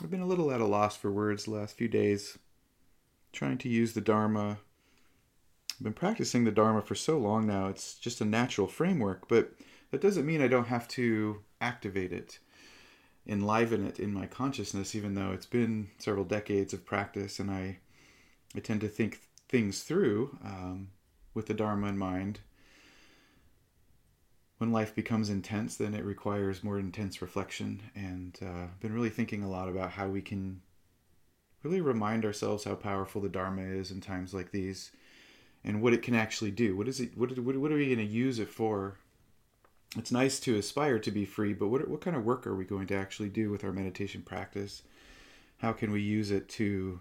I've been a little at a loss for words the last few days, trying to use the Dharma. I've been practicing the Dharma for so long now, it's just a natural framework, but that doesn't mean I don't have to activate it, enliven it in my consciousness, even though it's been several decades of practice and I, I tend to think things through um, with the Dharma in mind when life becomes intense, then it requires more intense reflection. And uh, I've been really thinking a lot about how we can really remind ourselves how powerful the Dharma is in times like these, and what it can actually do. What is it? What what, what are we going to use it for? It's nice to aspire to be free, but what what kind of work are we going to actually do with our meditation practice? How can we use it to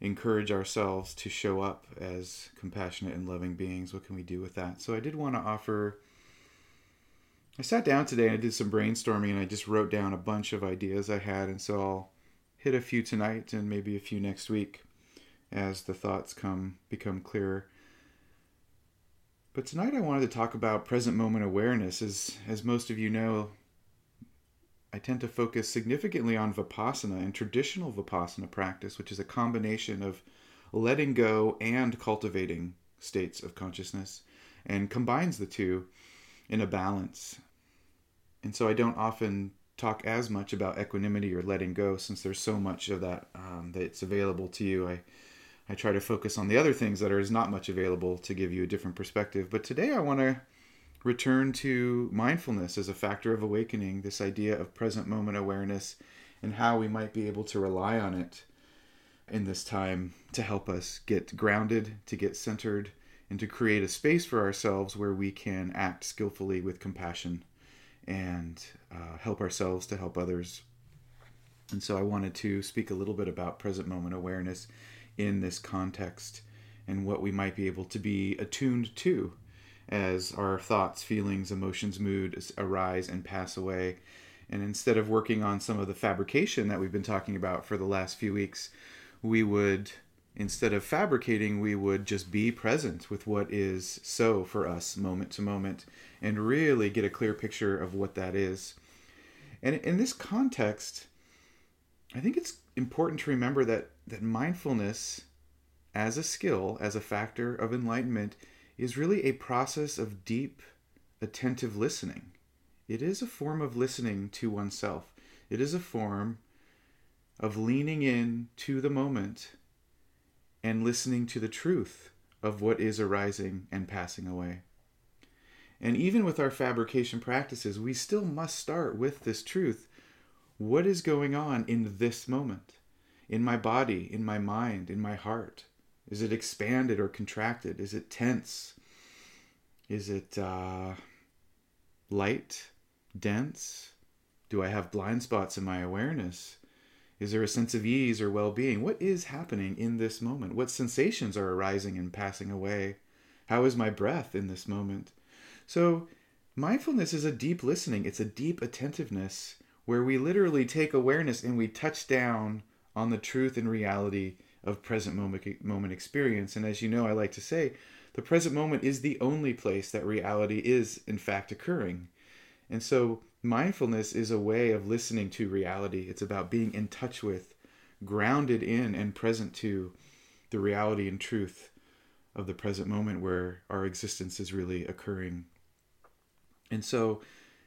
encourage ourselves to show up as compassionate and loving beings? What can we do with that? So I did want to offer I sat down today and I did some brainstorming and I just wrote down a bunch of ideas I had, and so I'll hit a few tonight and maybe a few next week as the thoughts come become clearer. But tonight I wanted to talk about present moment awareness. As as most of you know, I tend to focus significantly on vipassana and traditional vipassana practice, which is a combination of letting go and cultivating states of consciousness and combines the two in a balance. And so I don't often talk as much about equanimity or letting go since there's so much of that um, that's available to you. I, I try to focus on the other things that are is not much available to give you a different perspective. But today I want to return to mindfulness as a factor of awakening, this idea of present moment awareness and how we might be able to rely on it in this time to help us get grounded, to get centered, and to create a space for ourselves where we can act skillfully with compassion and uh, help ourselves to help others. And so I wanted to speak a little bit about present moment awareness in this context and what we might be able to be attuned to as our thoughts, feelings, emotions, moods arise and pass away. And instead of working on some of the fabrication that we've been talking about for the last few weeks, we would instead of fabricating, we would just be present with what is so for us moment to moment and really get a clear picture of what that is. And in this context, I think it's important to remember that, that mindfulness as a skill, as a factor of enlightenment, is really a process of deep, attentive listening. It is a form of listening to oneself. It is a form of leaning in to the moment and listening to the truth of what is arising and passing away. And even with our fabrication practices, we still must start with this truth. What is going on in this moment? In my body, in my mind, in my heart? Is it expanded or contracted? Is it tense? Is it uh, light, dense? Do I have blind spots in my awareness? Is there a sense of ease or well being? What is happening in this moment? What sensations are arising and passing away? How is my breath in this moment? So, mindfulness is a deep listening, it's a deep attentiveness where we literally take awareness and we touch down on the truth and reality of present moment, moment experience. And as you know, I like to say, the present moment is the only place that reality is, in fact, occurring. And so, mindfulness is a way of listening to reality. It's about being in touch with, grounded in, and present to the reality and truth of the present moment where our existence is really occurring. And so,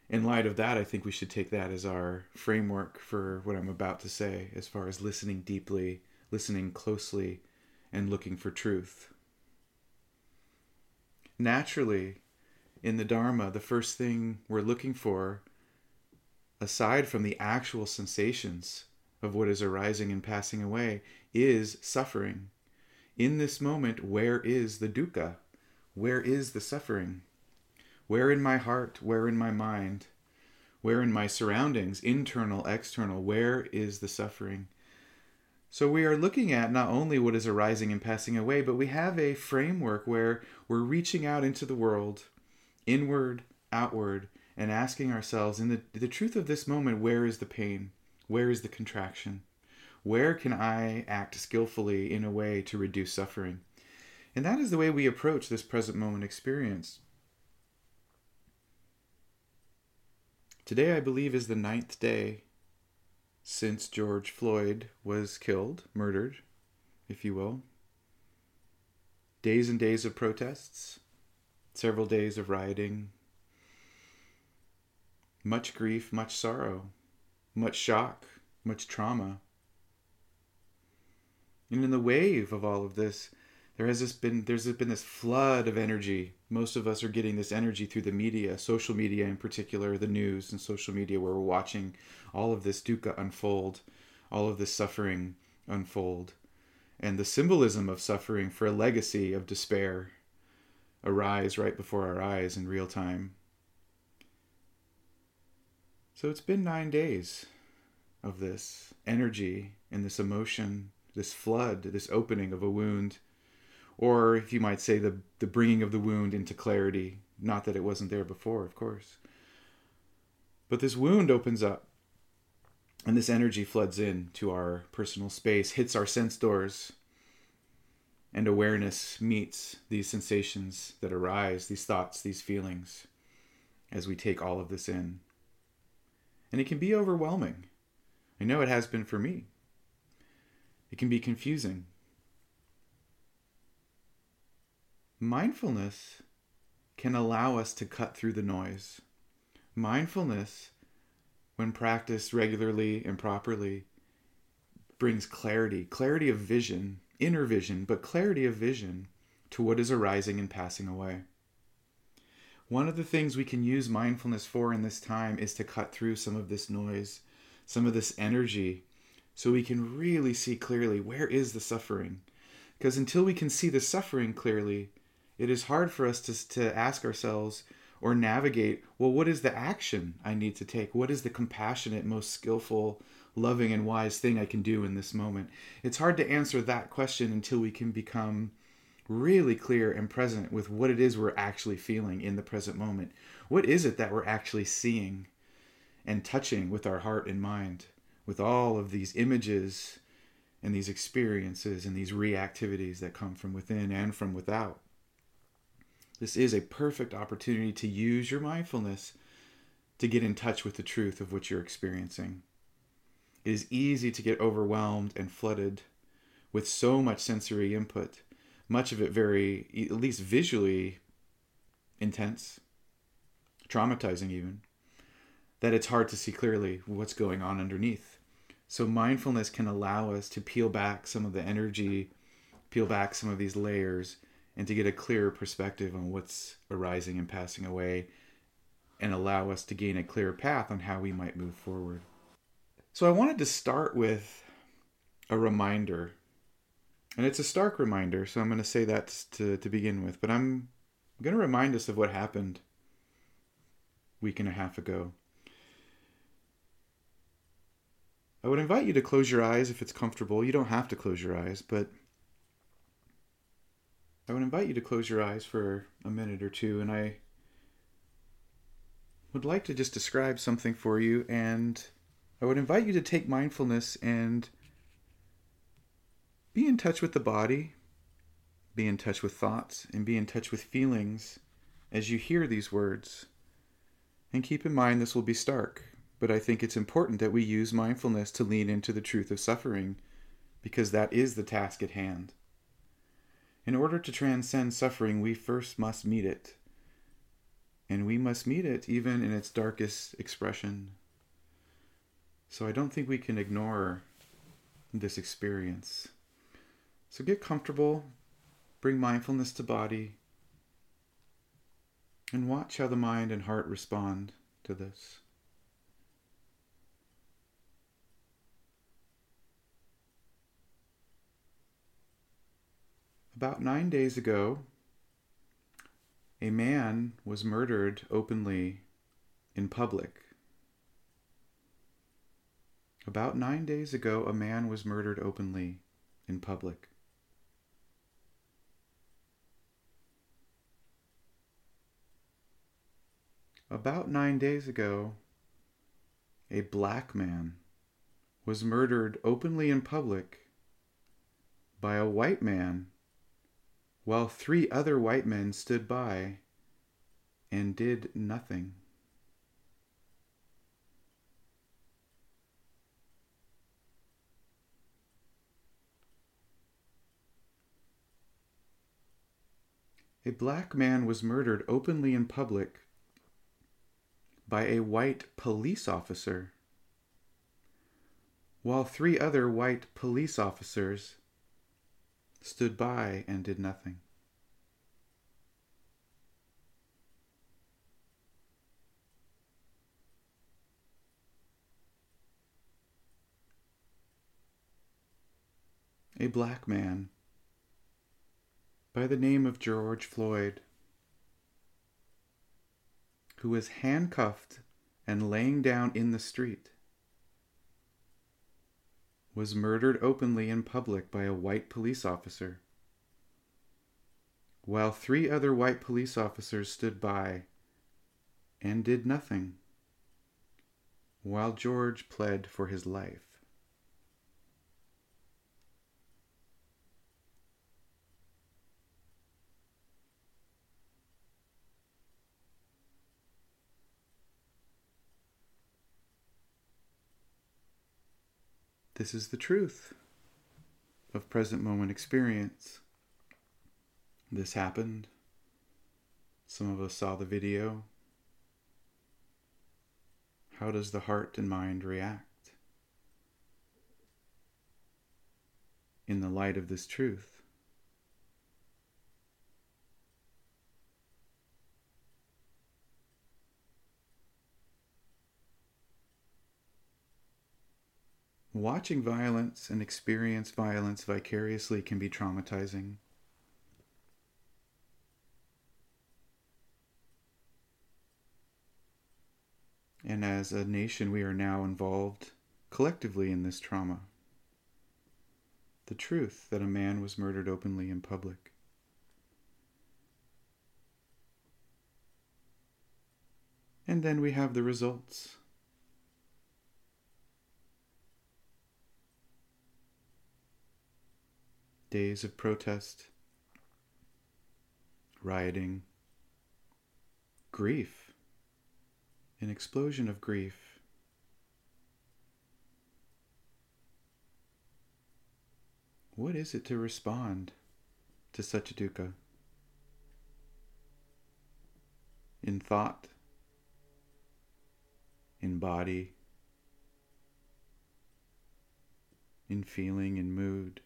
in light of that, I think we should take that as our framework for what I'm about to say, as far as listening deeply, listening closely, and looking for truth. Naturally, in the Dharma, the first thing we're looking for aside from the actual sensations of what is arising and passing away, is suffering. In this moment, where is the dukkha? Where is the suffering? Where in my heart? Where in my mind? Where in my surroundings, internal, external, where is the suffering? So we are looking at not only what is arising and passing away, but we have a framework where we're reaching out into the world, inward, outward, and asking ourselves, in the, the truth of this moment, where is the pain? Where is the contraction? Where can I act skillfully in a way to reduce suffering? And that is the way we approach this present moment experience. Today, I believe, is the ninth day since George Floyd was killed, murdered, if you will. Days and days of protests, several days of rioting, much grief, much sorrow, much shock, much trauma. And in the wave of all of this, there has this been there's been this flood of energy. Most of us are getting this energy through the media, social media in particular, the news and social media, where we're watching all of this dukkha unfold, all of this suffering unfold, and the symbolism of suffering for a legacy of despair arise right before our eyes in real time. So it's been nine days of this energy and this emotion, this flood, this opening of a wound, or if you might say, the, the bringing of the wound into clarity. Not that it wasn't there before, of course. But this wound opens up, and this energy floods in to our personal space, hits our sense doors, and awareness meets these sensations that arise, these thoughts, these feelings, as we take all of this in. And it can be overwhelming. I know it has been for me. It can be confusing. Mindfulness can allow us to cut through the noise. Mindfulness, when practiced regularly and properly, brings clarity, clarity of vision, inner vision, but clarity of vision to what is arising and passing away. One of the things we can use mindfulness for in this time is to cut through some of this noise, some of this energy, so we can really see clearly where is the suffering. Because until we can see the suffering clearly, it is hard for us to, to ask ourselves or navigate well, what is the action I need to take? What is the compassionate, most skillful, loving, and wise thing I can do in this moment? It's hard to answer that question until we can become really clear and present with what it is we're actually feeling in the present moment. What is it that we're actually seeing and touching with our heart and mind, with all of these images and these experiences and these reactivities that come from within and from without? This is a perfect opportunity to use your mindfulness to get in touch with the truth of what you're experiencing. It is easy to get overwhelmed and flooded with so much sensory input much of it very, at least visually, intense, traumatizing even, that it's hard to see clearly what's going on underneath. So, mindfulness can allow us to peel back some of the energy, peel back some of these layers, and to get a clearer perspective on what's arising and passing away, and allow us to gain a clearer path on how we might move forward. So, I wanted to start with a reminder and it's a stark reminder, so I'm going to say that to, to begin with. But I'm going to remind us of what happened week and a half ago. I would invite you to close your eyes if it's comfortable. You don't have to close your eyes, but I would invite you to close your eyes for a minute or two, and I would like to just describe something for you, and I would invite you to take mindfulness and be in touch with the body, be in touch with thoughts, and be in touch with feelings as you hear these words. And keep in mind this will be stark, but I think it's important that we use mindfulness to lean into the truth of suffering, because that is the task at hand. In order to transcend suffering, we first must meet it. And we must meet it even in its darkest expression. So I don't think we can ignore this experience. So get comfortable, bring mindfulness to body, and watch how the mind and heart respond to this. About nine days ago, a man was murdered openly in public. About nine days ago, a man was murdered openly in public. About nine days ago, a black man was murdered openly in public by a white man while three other white men stood by and did nothing. A black man was murdered openly in public by a white police officer, while three other white police officers stood by and did nothing. A black man by the name of George Floyd, who was handcuffed and laying down in the street, was murdered openly in public by a white police officer, while three other white police officers stood by and did nothing, while George pled for his life. This is the truth of present moment experience. This happened. Some of us saw the video. How does the heart and mind react in the light of this truth? Watching violence and experience violence vicariously can be traumatizing. And as a nation, we are now involved collectively in this trauma. The truth that a man was murdered openly in public. And then we have the results. Days of protest, rioting, grief, an explosion of grief. What is it to respond to such a dukkha? In thought, in body, in feeling, in mood.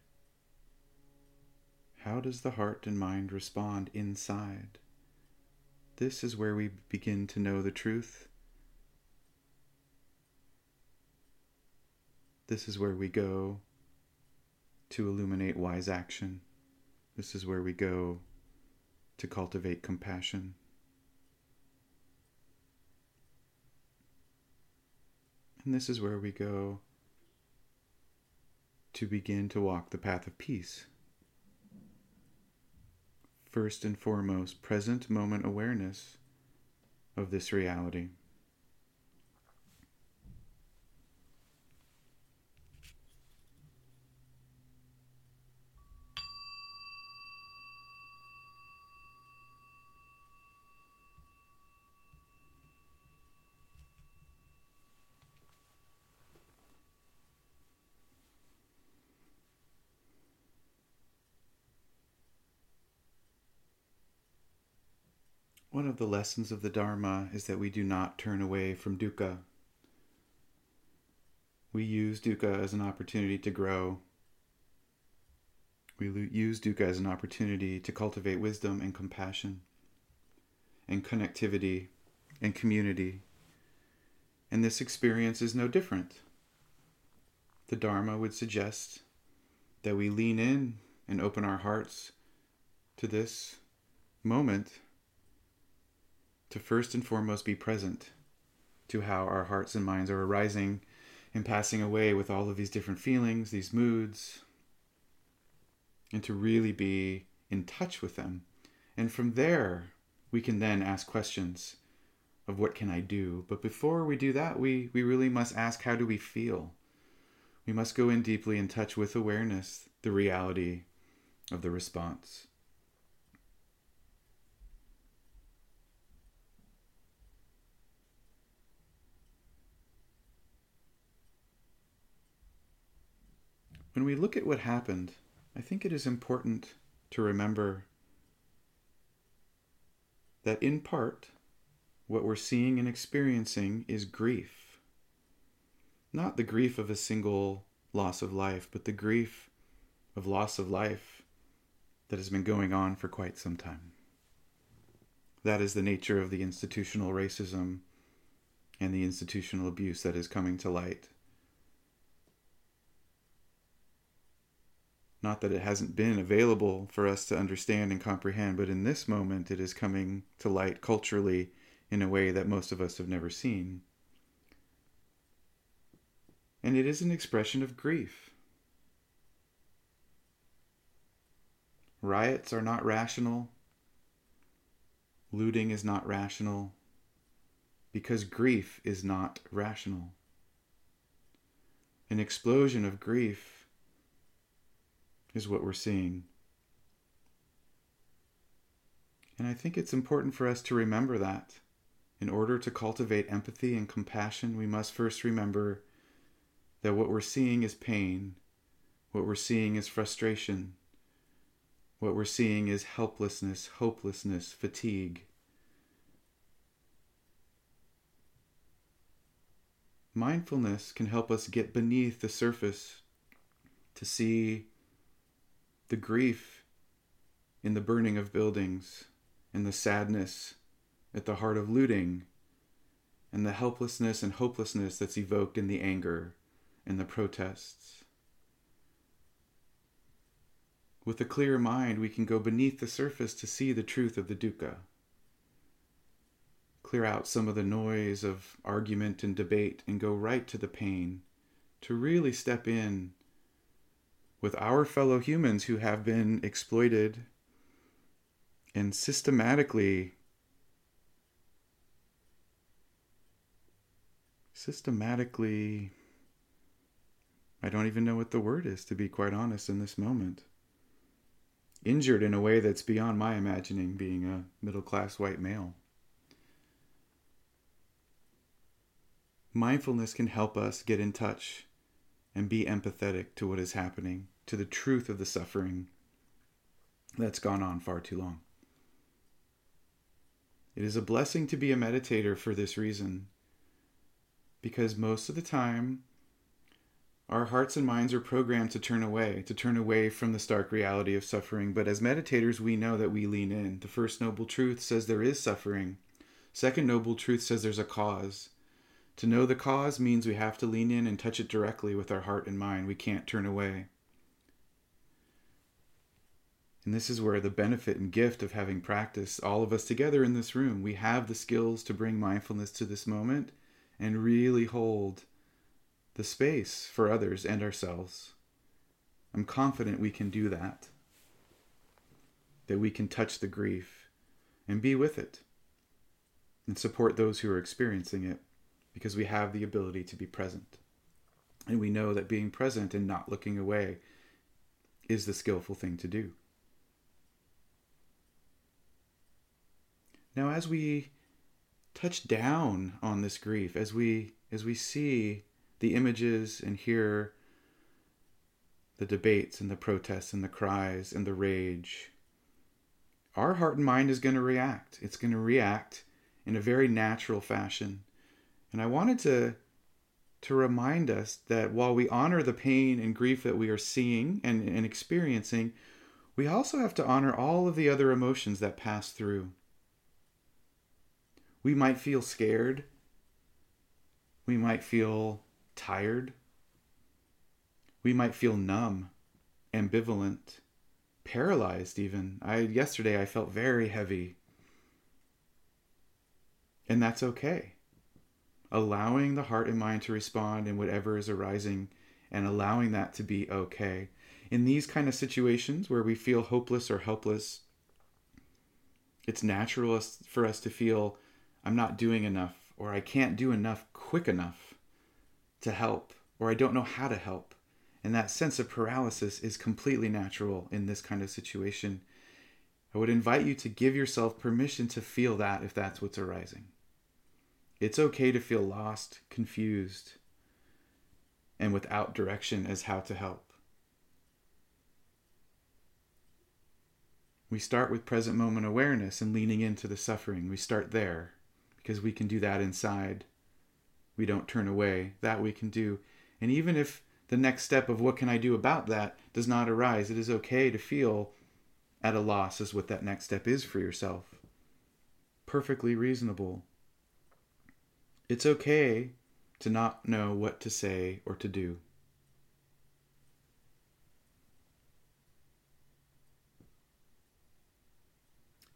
How does the heart and mind respond inside? This is where we begin to know the truth. This is where we go to illuminate wise action. This is where we go to cultivate compassion. And this is where we go to begin to walk the path of peace first and foremost present moment awareness of this reality. One of the lessons of the Dharma is that we do not turn away from dukkha. We use dukkha as an opportunity to grow. We use dukkha as an opportunity to cultivate wisdom and compassion and connectivity and community. And this experience is no different. The Dharma would suggest that we lean in and open our hearts to this moment to first and foremost be present to how our hearts and minds are arising and passing away with all of these different feelings, these moods, and to really be in touch with them. And from there, we can then ask questions of what can I do? But before we do that, we, we really must ask how do we feel? We must go in deeply in touch with awareness, the reality of the response. When we look at what happened, I think it is important to remember that in part, what we're seeing and experiencing is grief. Not the grief of a single loss of life, but the grief of loss of life that has been going on for quite some time. That is the nature of the institutional racism and the institutional abuse that is coming to light. Not that it hasn't been available for us to understand and comprehend, but in this moment it is coming to light culturally in a way that most of us have never seen. And it is an expression of grief. Riots are not rational. Looting is not rational because grief is not rational. An explosion of grief is what we're seeing. And I think it's important for us to remember that. In order to cultivate empathy and compassion, we must first remember that what we're seeing is pain, what we're seeing is frustration, what we're seeing is helplessness, hopelessness, fatigue. Mindfulness can help us get beneath the surface to see the grief in the burning of buildings and the sadness at the heart of looting and the helplessness and hopelessness that's evoked in the anger and the protests. With a clear mind, we can go beneath the surface to see the truth of the dukkha. Clear out some of the noise of argument and debate and go right to the pain, to really step in with our fellow humans who have been exploited and systematically systematically I don't even know what the word is to be quite honest in this moment injured in a way that's beyond my imagining being a middle class white male. Mindfulness can help us get in touch and be empathetic to what is happening, to the truth of the suffering that's gone on far too long. It is a blessing to be a meditator for this reason, because most of the time our hearts and minds are programmed to turn away, to turn away from the stark reality of suffering. But as meditators, we know that we lean in. The first noble truth says there is suffering. Second noble truth says there's a cause. To know the cause means we have to lean in and touch it directly with our heart and mind. We can't turn away. And this is where the benefit and gift of having practiced, all of us together in this room, we have the skills to bring mindfulness to this moment and really hold the space for others and ourselves. I'm confident we can do that. That we can touch the grief and be with it and support those who are experiencing it because we have the ability to be present. And we know that being present and not looking away is the skillful thing to do. Now as we touch down on this grief, as we as we see the images and hear the debates and the protests and the cries and the rage, our heart and mind is going to react. It's going to react in a very natural fashion. And I wanted to to remind us that while we honor the pain and grief that we are seeing and, and experiencing, we also have to honor all of the other emotions that pass through. We might feel scared. We might feel tired. We might feel numb, ambivalent, paralyzed even. I yesterday I felt very heavy. And that's okay. Allowing the heart and mind to respond in whatever is arising and allowing that to be okay. In these kind of situations where we feel hopeless or helpless, it's natural for us to feel I'm not doing enough or I can't do enough quick enough to help, or I don't know how to help. And that sense of paralysis is completely natural in this kind of situation. I would invite you to give yourself permission to feel that if that's what's arising. It's okay to feel lost, confused, and without direction as how to help. We start with present moment awareness and leaning into the suffering. We start there because we can do that inside. We don't turn away. That we can do. And even if the next step of what can I do about that does not arise, it is okay to feel at a loss as what that next step is for yourself. Perfectly reasonable. It's okay to not know what to say or to do.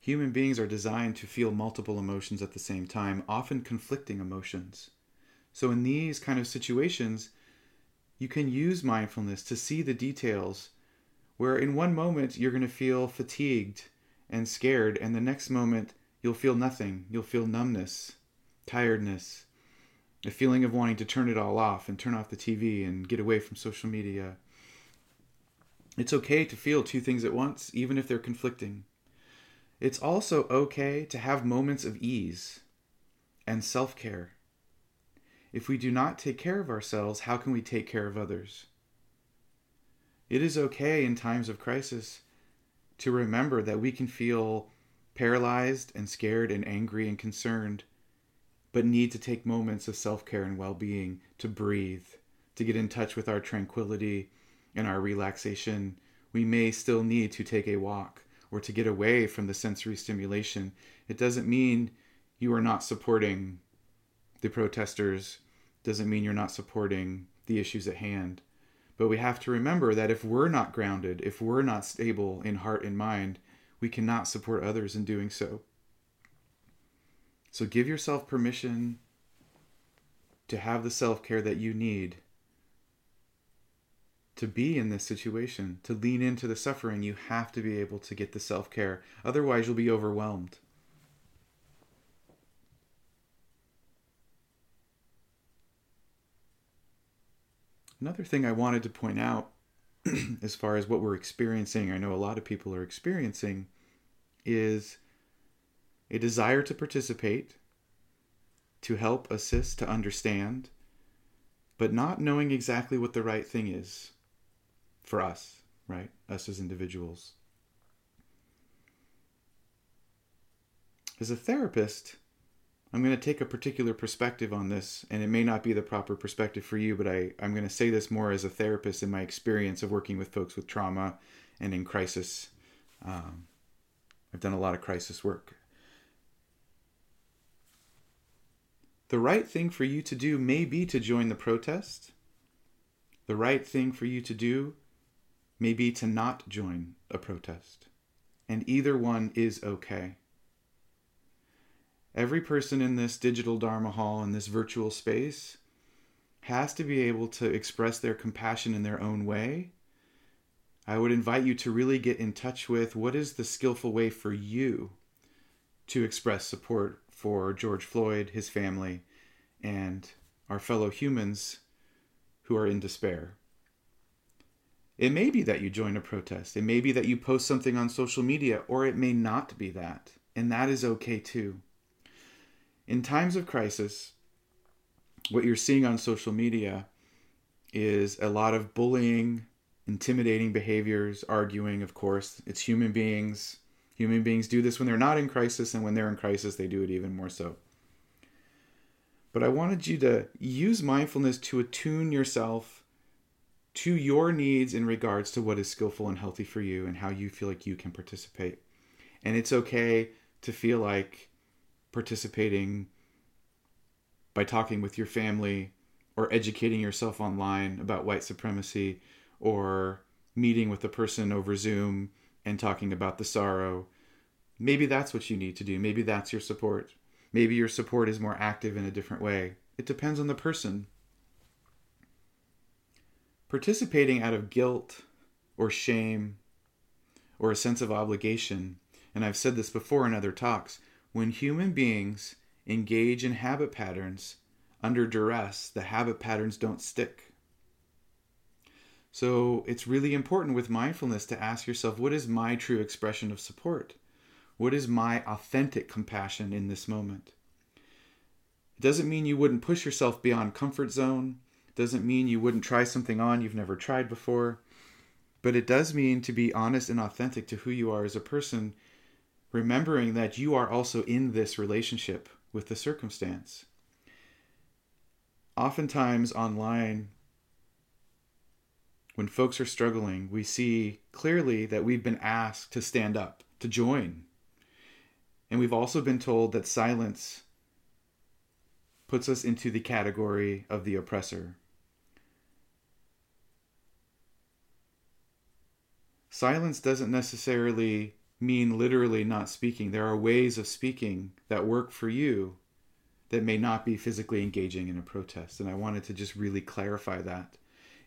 Human beings are designed to feel multiple emotions at the same time, often conflicting emotions. So, in these kind of situations, you can use mindfulness to see the details where in one moment you're going to feel fatigued and scared, and the next moment you'll feel nothing. You'll feel numbness, tiredness, a feeling of wanting to turn it all off and turn off the TV and get away from social media. It's okay to feel two things at once, even if they're conflicting. It's also okay to have moments of ease and self care. If we do not take care of ourselves, how can we take care of others? It is okay in times of crisis to remember that we can feel paralyzed and scared and angry and concerned, but need to take moments of self care and well being to breathe, to get in touch with our tranquility and our relaxation. We may still need to take a walk or to get away from the sensory stimulation. It doesn't mean you are not supporting the protesters, doesn't mean you're not supporting the issues at hand. But we have to remember that if we're not grounded, if we're not stable in heart and mind, we cannot support others in doing so. So give yourself permission to have the self care that you need to be in this situation, to lean into the suffering, you have to be able to get the self care. Otherwise, you'll be overwhelmed. Another thing I wanted to point out, as far as what we're experiencing, I know a lot of people are experiencing, is a desire to participate, to help, assist, to understand, but not knowing exactly what the right thing is for us, right? Us as individuals. As a therapist, I'm going to take a particular perspective on this, and it may not be the proper perspective for you, but I, I'm going to say this more as a therapist in my experience of working with folks with trauma and in crisis. Um, I've done a lot of crisis work. The right thing for you to do may be to join the protest. The right thing for you to do may be to not join a protest. And either one is okay. Every person in this digital Dharma hall, in this virtual space, has to be able to express their compassion in their own way. I would invite you to really get in touch with what is the skillful way for you to express support for George Floyd, his family, and our fellow humans who are in despair. It may be that you join a protest. It may be that you post something on social media, or it may not be that. And that is okay too. In times of crisis, what you're seeing on social media is a lot of bullying, intimidating behaviors, arguing, of course. It's human beings. Human beings do this when they're not in crisis, and when they're in crisis, they do it even more so. But I wanted you to use mindfulness to attune yourself to your needs in regards to what is skillful and healthy for you and how you feel like you can participate. And it's okay to feel like participating by talking with your family or educating yourself online about white supremacy or meeting with a person over Zoom and talking about the sorrow. Maybe that's what you need to do. Maybe that's your support. Maybe your support is more active in a different way. It depends on the person participating out of guilt or shame or a sense of obligation, and I've said this before in other talks, when human beings engage in habit patterns under duress, the habit patterns don't stick. So it's really important with mindfulness to ask yourself what is my true expression of support? What is my authentic compassion in this moment? It doesn't mean you wouldn't push yourself beyond comfort zone doesn't mean you wouldn't try something on you've never tried before, But it does mean to be honest and authentic to who you are as a person, remembering that you are also in this relationship with the circumstance. Oftentimes online, when folks are struggling, we see clearly that we've been asked to stand up, to join. And we've also been told that silence puts us into the category of the oppressor. Silence doesn't necessarily mean literally not speaking. There are ways of speaking that work for you that may not be physically engaging in a protest. And I wanted to just really clarify that.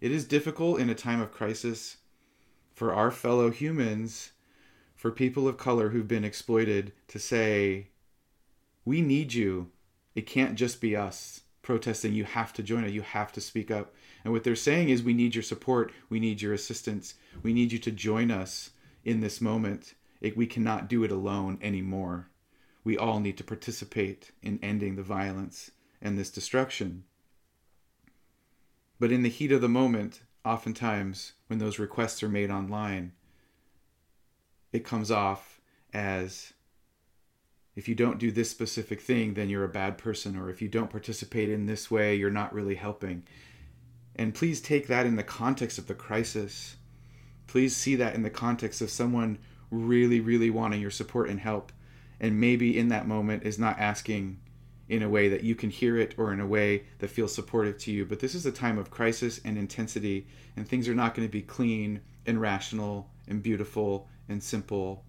It is difficult in a time of crisis for our fellow humans, for people of color who've been exploited, to say, We need you. It can't just be us protesting. You have to join it. You have to speak up. And what they're saying is, We need your support. We need your assistance. We need you to join us in this moment. It, we cannot do it alone anymore. We all need to participate in ending the violence and this destruction. But in the heat of the moment, oftentimes when those requests are made online, it comes off as if you don't do this specific thing, then you're a bad person, or if you don't participate in this way, you're not really helping. And please take that in the context of the crisis. Please see that in the context of someone really, really wanting your support and help, and maybe in that moment is not asking in a way that you can hear it or in a way that feels supportive to you. But this is a time of crisis and intensity, and things are not going to be clean and rational and beautiful and simple.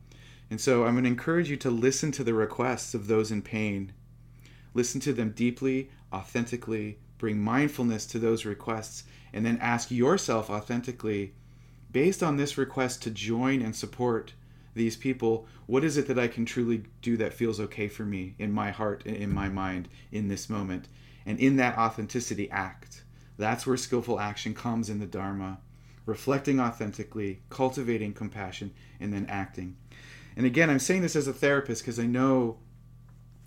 And so I'm going to encourage you to listen to the requests of those in pain. Listen to them deeply, authentically, bring mindfulness to those requests, and then ask yourself authentically, based on this request to join and support these people what is it that i can truly do that feels okay for me in my heart in my mind in this moment? And in that authenticity act. That's where skillful action comes in the dharma. Reflecting authentically cultivating compassion and then acting. And again i'm saying this as a therapist because i know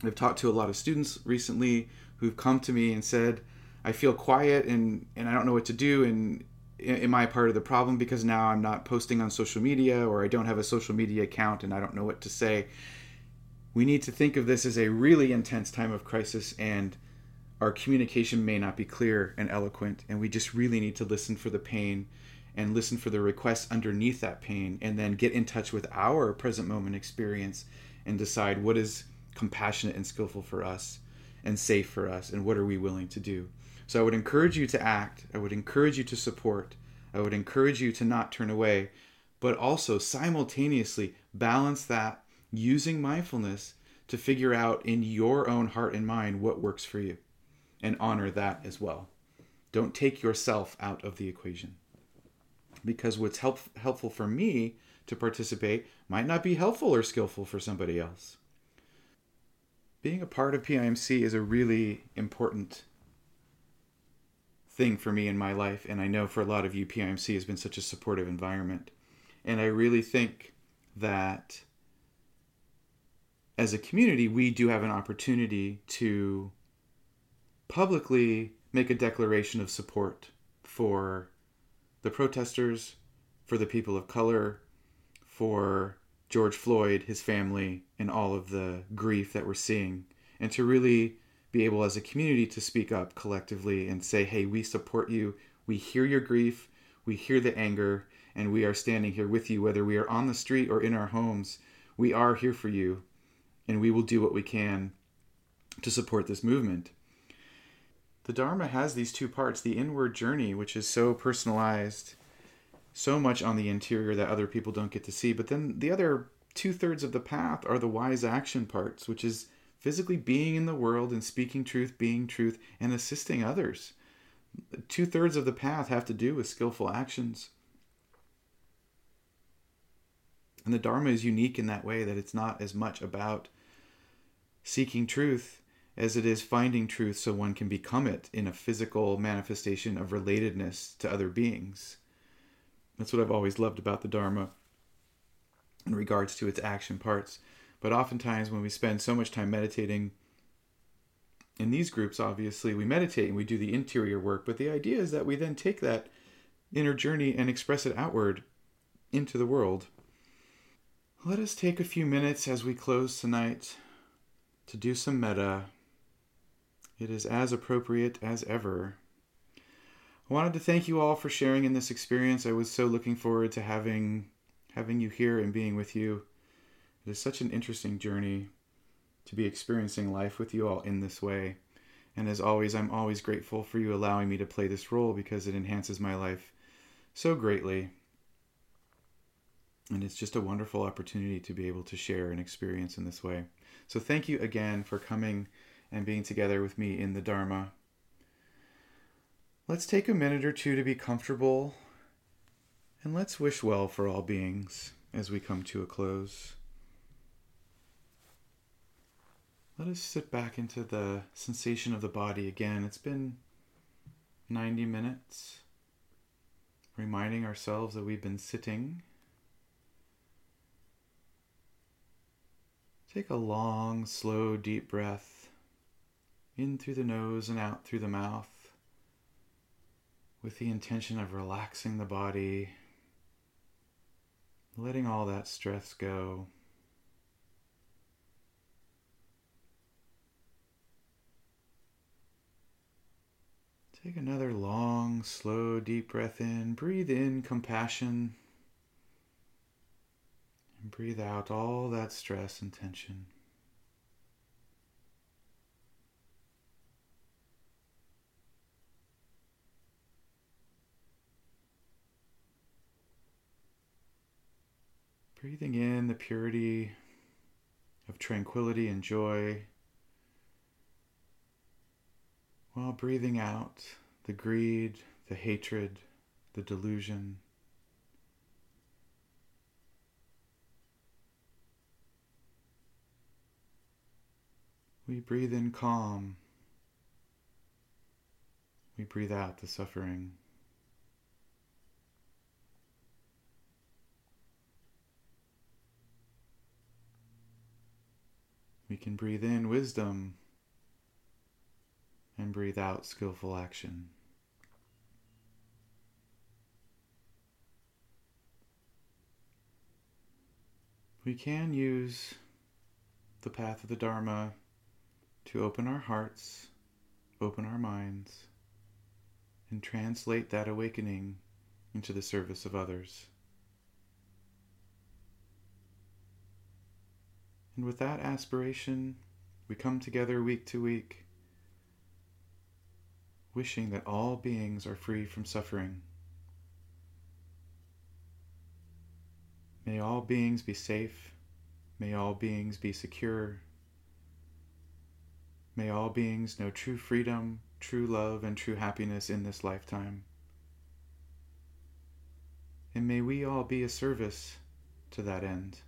i've talked to a lot of students recently who've come to me and said i feel quiet and and i don't know what to do and am I part of the problem because now I'm not posting on social media or I don't have a social media account and I don't know what to say? We need to think of this as a really intense time of crisis and our communication may not be clear and eloquent and we just really need to listen for the pain and listen for the requests underneath that pain and then get in touch with our present moment experience and decide what is compassionate and skillful for us and safe for us and what are we willing to do. So I would encourage you to act. I would encourage you to support. I would encourage you to not turn away, but also simultaneously balance that using mindfulness to figure out in your own heart and mind what works for you and honor that as well. Don't take yourself out of the equation. Because what's help, helpful for me to participate might not be helpful or skillful for somebody else. Being a part of PIMC is a really important thing for me in my life, and I know for a lot of you, PIMC has been such a supportive environment. And I really think that as a community, we do have an opportunity to publicly make a declaration of support for the protesters, for the people of color, for George Floyd, his family, and all of the grief that we're seeing, and to really be able as a community to speak up collectively and say, hey, we support you. We hear your grief. We hear the anger. And we are standing here with you, whether we are on the street or in our homes. We are here for you. And we will do what we can to support this movement. The Dharma has these two parts the inward journey, which is so personalized, so much on the interior that other people don't get to see. But then the other two thirds of the path are the wise action parts, which is physically being in the world and speaking truth, being truth, and assisting others. Two thirds of the path have to do with skillful actions. And the Dharma is unique in that way that it's not as much about seeking truth as it is finding truth so one can become it in a physical manifestation of relatedness to other beings. That's what I've always loved about the Dharma in regards to its action parts. But oftentimes, when we spend so much time meditating in these groups, obviously, we meditate and we do the interior work. But the idea is that we then take that inner journey and express it outward into the world. Let us take a few minutes as we close tonight to do some metta. It is as appropriate as ever. I wanted to thank you all for sharing in this experience. I was so looking forward to having having you here and being with you. It is such an interesting journey to be experiencing life with you all in this way. And as always, I'm always grateful for you allowing me to play this role because it enhances my life so greatly. And it's just a wonderful opportunity to be able to share an experience in this way. So thank you again for coming and being together with me in the Dharma. Let's take a minute or two to be comfortable and let's wish well for all beings as we come to a close. Let us sit back into the sensation of the body again. It's been 90 minutes, reminding ourselves that we've been sitting Take a long, slow, deep breath in through the nose and out through the mouth with the intention of relaxing the body, letting all that stress go. Take another long, slow, deep breath in. Breathe in compassion. And breathe out all that stress and tension. Breathing in the purity of tranquility and joy, while breathing out the greed, the hatred, the delusion. We breathe in calm. We breathe out the suffering. We can breathe in wisdom and breathe out skillful action. We can use the path of the Dharma to open our hearts, open our minds, and translate that awakening into the service of others. And with that aspiration, we come together week to week, wishing that all beings are free from suffering. May all beings be safe. May all beings be secure. May all beings know true freedom, true love, and true happiness in this lifetime. And may we all be a service to that end.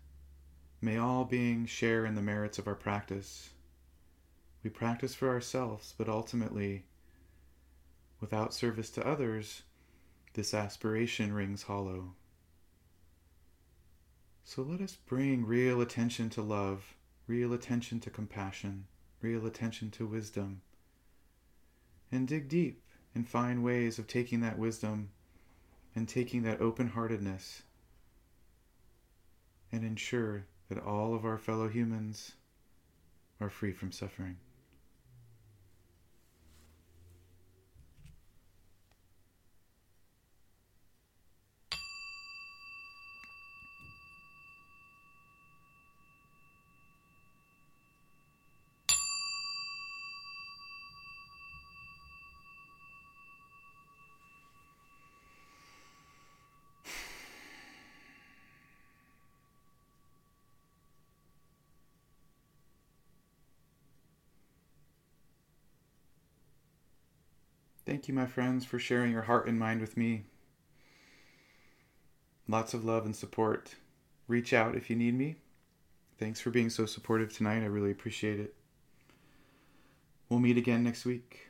May all beings share in the merits of our practice. We practice for ourselves, but ultimately, without service to others, this aspiration rings hollow. So let us bring real attention to love, real attention to compassion real attention to wisdom. And dig deep and find ways of taking that wisdom and taking that open heartedness and ensure that all of our fellow humans are free from suffering. You, my friends, for sharing your heart and mind with me. Lots of love and support. Reach out if you need me. Thanks for being so supportive tonight. I really appreciate it. We'll meet again next week.